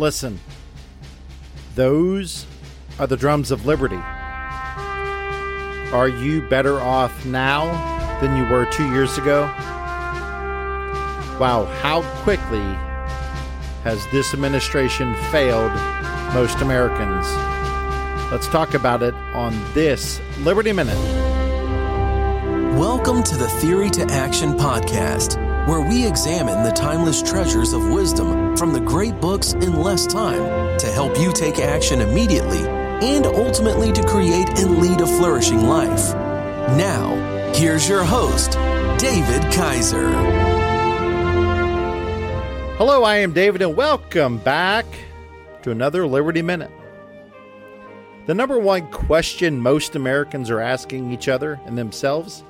Listen, those are the drums of liberty. Are you better off now than you were two years ago? Wow, how quickly has this administration failed most Americans? Let's talk about it on this Liberty Minute. Welcome to the Theory to Action podcast, where we examine the timeless treasures of wisdom from the great books in less time to help you take action immediately and ultimately to create and lead a flourishing life. Now, here's your host, David Kaiser. Hello, I am David, and welcome back to another Liberty Minute. The number one question most Americans are asking each other and themselves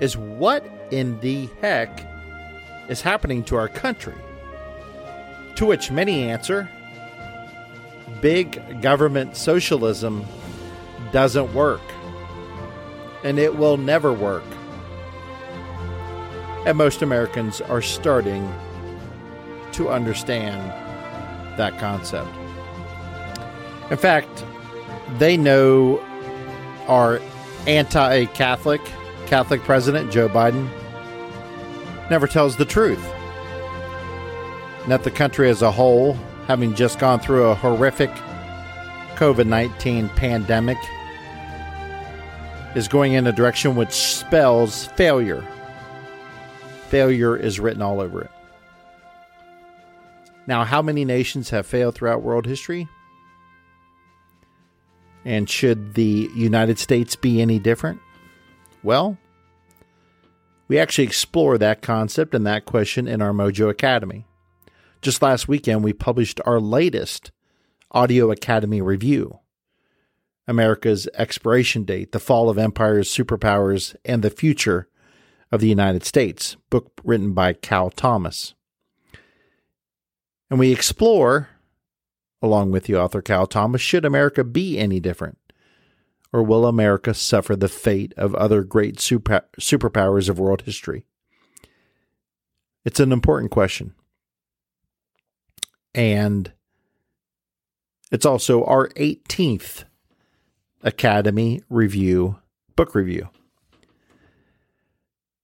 is what in the heck is happening to our country? To which many answer big government socialism doesn't work, and it will never work. And most Americans are starting to understand that concept. In fact, they know our anti Catholic Catholic President Joe Biden never tells the truth. And that the country as a whole, having just gone through a horrific COVID 19 pandemic, is going in a direction which spells failure. Failure is written all over it. Now, how many nations have failed throughout world history? And should the United States be any different? Well, we actually explore that concept and that question in our Mojo Academy. Just last weekend, we published our latest Audio Academy review America's Expiration Date, The Fall of Empires, Superpowers, and the Future of the United States, book written by Cal Thomas. And we explore, along with the author Cal Thomas, should America be any different? Or will America suffer the fate of other great super, superpowers of world history? It's an important question. And it's also our 18th Academy Review book review.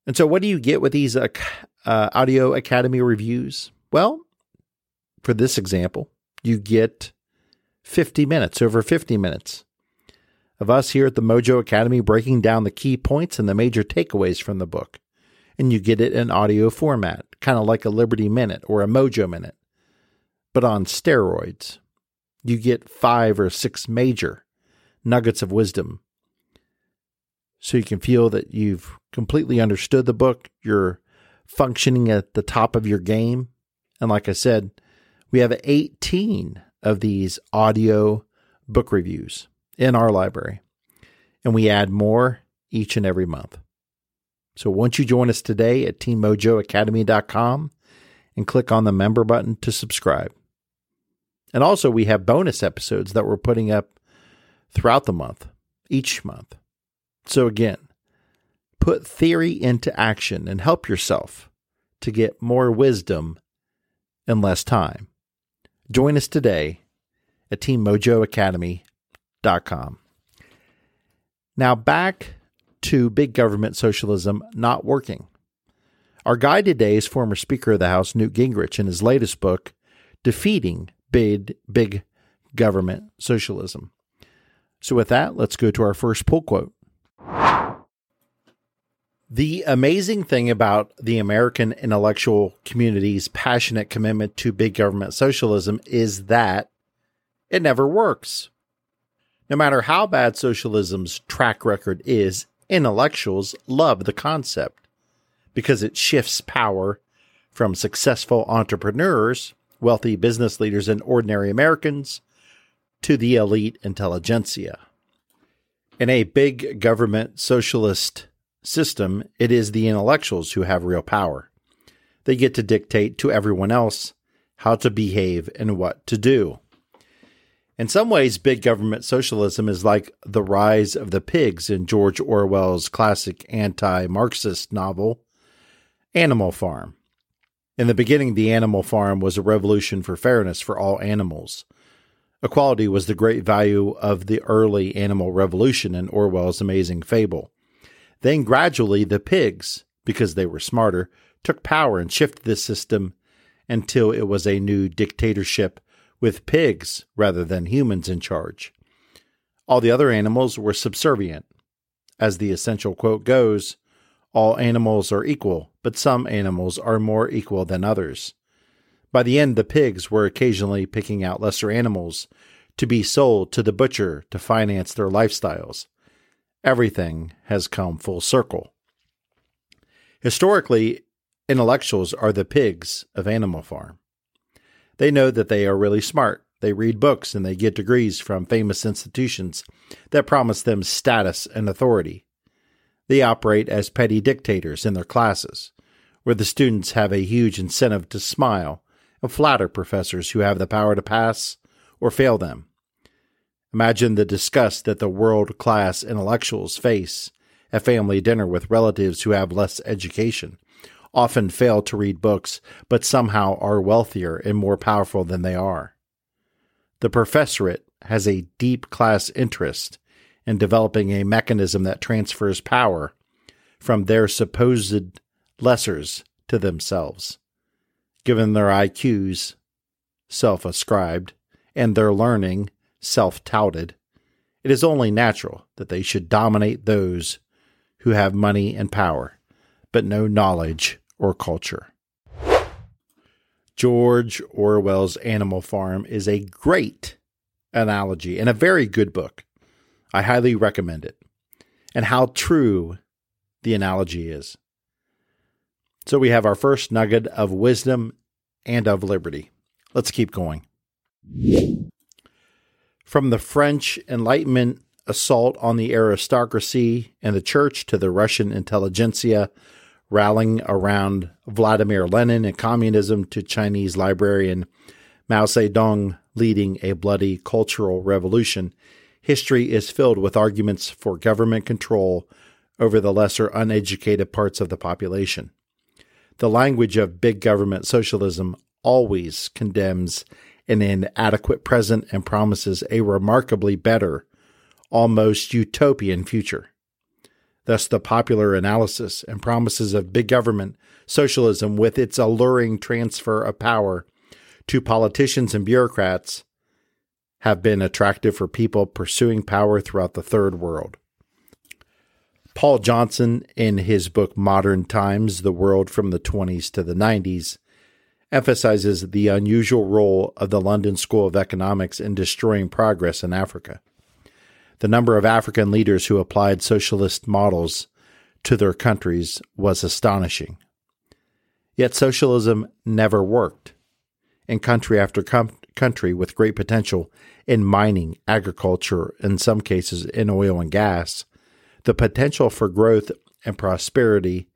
And so, what do you get with these uh, uh, Audio Academy reviews? Well, for this example, you get 50 minutes, over 50 minutes of us here at the Mojo Academy breaking down the key points and the major takeaways from the book. And you get it in audio format, kind of like a Liberty Minute or a Mojo Minute, but on steroids. You get five or six major nuggets of wisdom. So you can feel that you've completely understood the book, you're functioning at the top of your game. And like I said, we have 18 of these audio book reviews in our library, and we add more each and every month. So once you join us today at teammojoacademy.com and click on the member button to subscribe. And also, we have bonus episodes that we're putting up throughout the month, each month. So, again, put theory into action and help yourself to get more wisdom in less time. Join us today at teammojoacademy.com. Now, back to big government socialism not working. Our guide today is former Speaker of the House Newt Gingrich in his latest book, Defeating Big, big Government Socialism. So, with that, let's go to our first pull quote. The amazing thing about the American intellectual community's passionate commitment to big government socialism is that it never works. No matter how bad socialism's track record is, intellectuals love the concept because it shifts power from successful entrepreneurs, wealthy business leaders, and ordinary Americans to the elite intelligentsia. In a big government socialist system, it is the intellectuals who have real power. They get to dictate to everyone else how to behave and what to do. In some ways, big government socialism is like the rise of the pigs in George Orwell's classic anti Marxist novel, Animal Farm. In the beginning, the animal farm was a revolution for fairness for all animals. Equality was the great value of the early animal revolution in Orwell's amazing fable. Then gradually the pigs, because they were smarter, took power and shifted the system until it was a new dictatorship with pigs rather than humans in charge. All the other animals were subservient. As the essential quote goes, all animals are equal, but some animals are more equal than others. By the end, the pigs were occasionally picking out lesser animals to be sold to the butcher to finance their lifestyles. Everything has come full circle. Historically, intellectuals are the pigs of Animal Farm. They know that they are really smart. They read books and they get degrees from famous institutions that promise them status and authority. They operate as petty dictators in their classes, where the students have a huge incentive to smile and flatter professors who have the power to pass or fail them. Imagine the disgust that the world class intellectuals face at family dinner with relatives who have less education, often fail to read books, but somehow are wealthier and more powerful than they are. The professorate has a deep class interest in developing a mechanism that transfers power from their supposed lessers to themselves. Given their IQs, self ascribed, and their learning, self touted, it is only natural that they should dominate those who have money and power, but no knowledge or culture. George Orwell's Animal Farm is a great analogy and a very good book. I highly recommend it. And how true the analogy is. So we have our first nugget of wisdom and of liberty. Let's keep going. From the French Enlightenment assault on the aristocracy and the church to the Russian intelligentsia rallying around Vladimir Lenin and communism to Chinese librarian Mao Zedong leading a bloody cultural revolution, history is filled with arguments for government control over the lesser uneducated parts of the population. The language of big government socialism always condemns an inadequate present and promises a remarkably better, almost utopian future. Thus, the popular analysis and promises of big government socialism, with its alluring transfer of power to politicians and bureaucrats, have been attractive for people pursuing power throughout the third world. Paul Johnson, in his book Modern Times The World from the 20s to the 90s, emphasizes the unusual role of the London School of Economics in destroying progress in Africa. The number of African leaders who applied socialist models to their countries was astonishing. Yet socialism never worked. In country after com- country with great potential in mining, agriculture, in some cases in oil and gas, the potential for growth and prosperity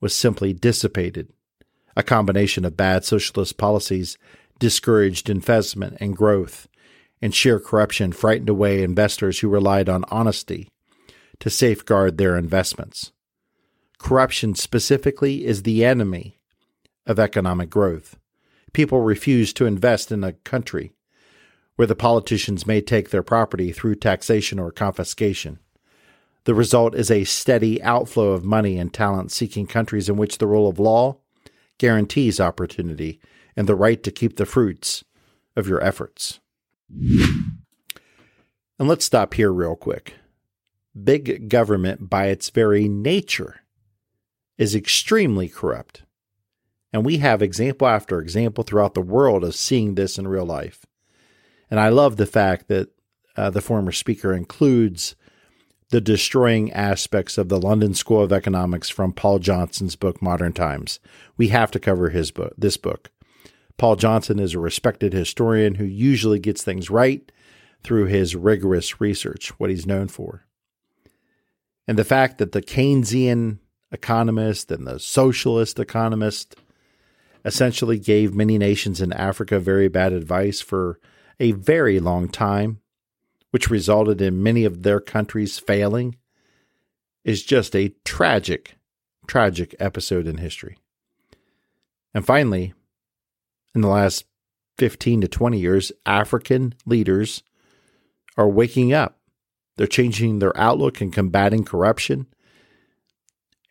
was simply dissipated. A combination of bad socialist policies discouraged investment and growth, and sheer corruption frightened away investors who relied on honesty to safeguard their investments. Corruption specifically is the enemy of economic growth. People refuse to invest in a country where the politicians may take their property through taxation or confiscation. The result is a steady outflow of money and talent seeking countries in which the rule of law guarantees opportunity and the right to keep the fruits of your efforts. And let's stop here real quick. Big government, by its very nature, is extremely corrupt. And we have example after example throughout the world of seeing this in real life. And I love the fact that uh, the former speaker includes the destroying aspects of the London School of Economics from Paul Johnson's book Modern Times. We have to cover his book, this book. Paul Johnson is a respected historian who usually gets things right through his rigorous research, what he's known for. And the fact that the Keynesian economist and the socialist economist essentially gave many nations in Africa very bad advice for a very long time, which resulted in many of their countries failing, is just a tragic, tragic episode in history. And finally, in the last 15 to 20 years, African leaders are waking up. They're changing their outlook and combating corruption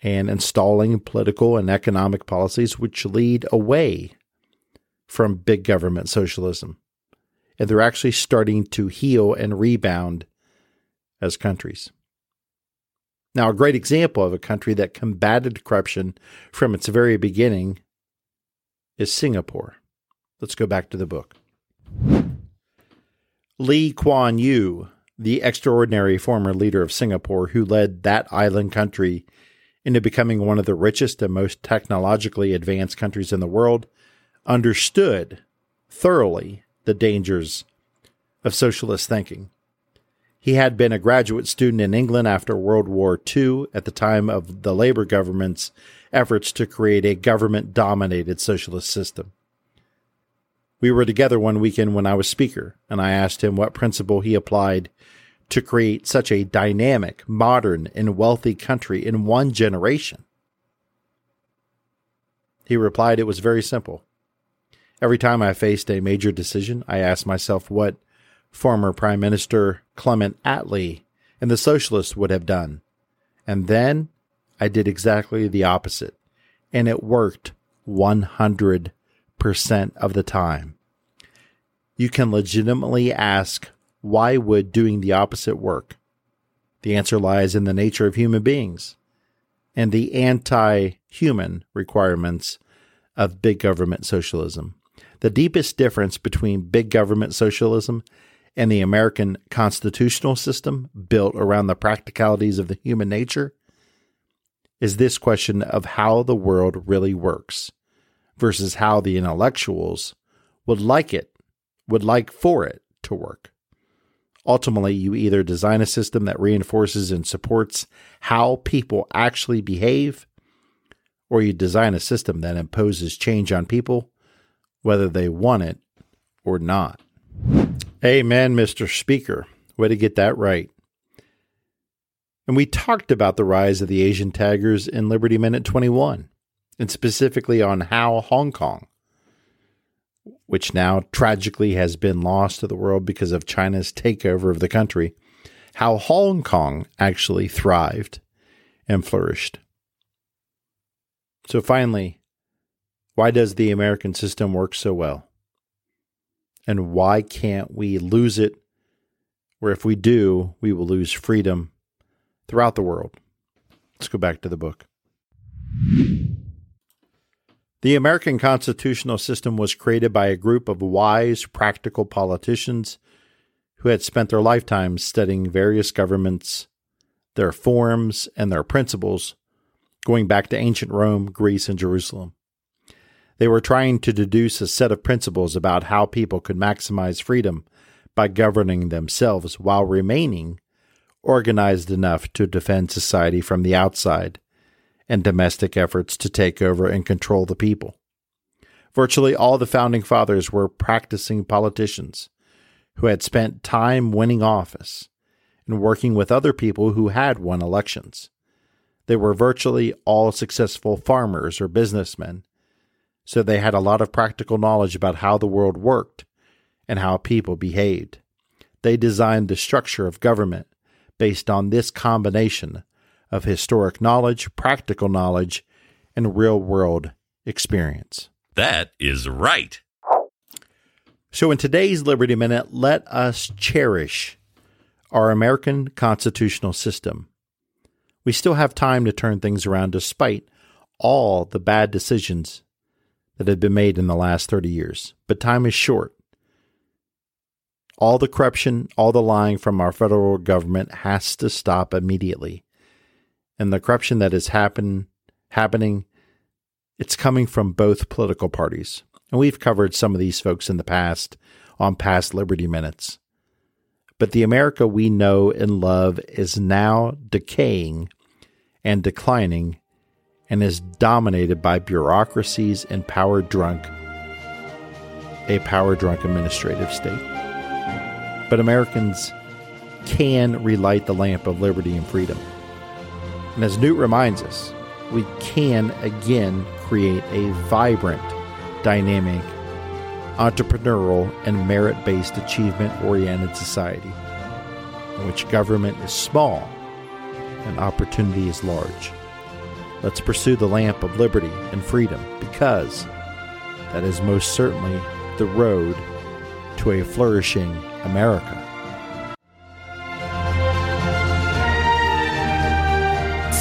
and installing political and economic policies which lead away from big government socialism. And they're actually starting to heal and rebound as countries. Now, a great example of a country that combated corruption from its very beginning is Singapore. Let's go back to the book. Lee Kuan Yew, the extraordinary former leader of Singapore who led that island country into becoming one of the richest and most technologically advanced countries in the world, understood thoroughly the dangers of socialist thinking. He had been a graduate student in England after World War II at the time of the Labour government's efforts to create a government dominated socialist system. We were together one weekend when I was speaker, and I asked him what principle he applied to create such a dynamic, modern, and wealthy country in one generation. He replied it was very simple. Every time I faced a major decision, I asked myself what former Prime Minister Clement Attlee and the Socialists would have done. And then I did exactly the opposite. And it worked 100% of the time. You can legitimately ask, why would doing the opposite work? The answer lies in the nature of human beings and the anti human requirements of big government socialism. The deepest difference between big government socialism and the American constitutional system built around the practicalities of the human nature is this question of how the world really works versus how the intellectuals would like it, would like for it to work. Ultimately, you either design a system that reinforces and supports how people actually behave, or you design a system that imposes change on people, whether they want it or not. Amen, Mr. Speaker. Way to get that right. And we talked about the rise of the Asian Tigers in Liberty Minute 21, and specifically on how Hong Kong, which now tragically has been lost to the world because of China's takeover of the country, how Hong Kong actually thrived and flourished. So finally, why does the American system work so well? And why can't we lose it? Or if we do, we will lose freedom throughout the world. Let's go back to the book. The American constitutional system was created by a group of wise, practical politicians who had spent their lifetimes studying various governments, their forms, and their principles, going back to ancient Rome, Greece, and Jerusalem. They were trying to deduce a set of principles about how people could maximize freedom by governing themselves while remaining organized enough to defend society from the outside and domestic efforts to take over and control the people. Virtually all the founding fathers were practicing politicians who had spent time winning office and working with other people who had won elections. They were virtually all successful farmers or businessmen so they had a lot of practical knowledge about how the world worked and how people behaved. They designed the structure of government based on this combination of historic knowledge, practical knowledge, and real world experience. That is right. So, in today's Liberty Minute, let us cherish our American constitutional system. We still have time to turn things around despite all the bad decisions that have been made in the last 30 years. But time is short. All the corruption, all the lying from our federal government has to stop immediately. And the corruption that is happen, happening, it's coming from both political parties. And we've covered some of these folks in the past on past Liberty Minutes. But the America we know and love is now decaying and declining and is dominated by bureaucracies and power drunk, a power drunk administrative state. But Americans can relight the lamp of liberty and freedom. And as Newt reminds us, we can again create a vibrant, dynamic, entrepreneurial, and merit based achievement oriented society in which government is small and opportunity is large. Let's pursue the lamp of liberty and freedom because that is most certainly the road to a flourishing America.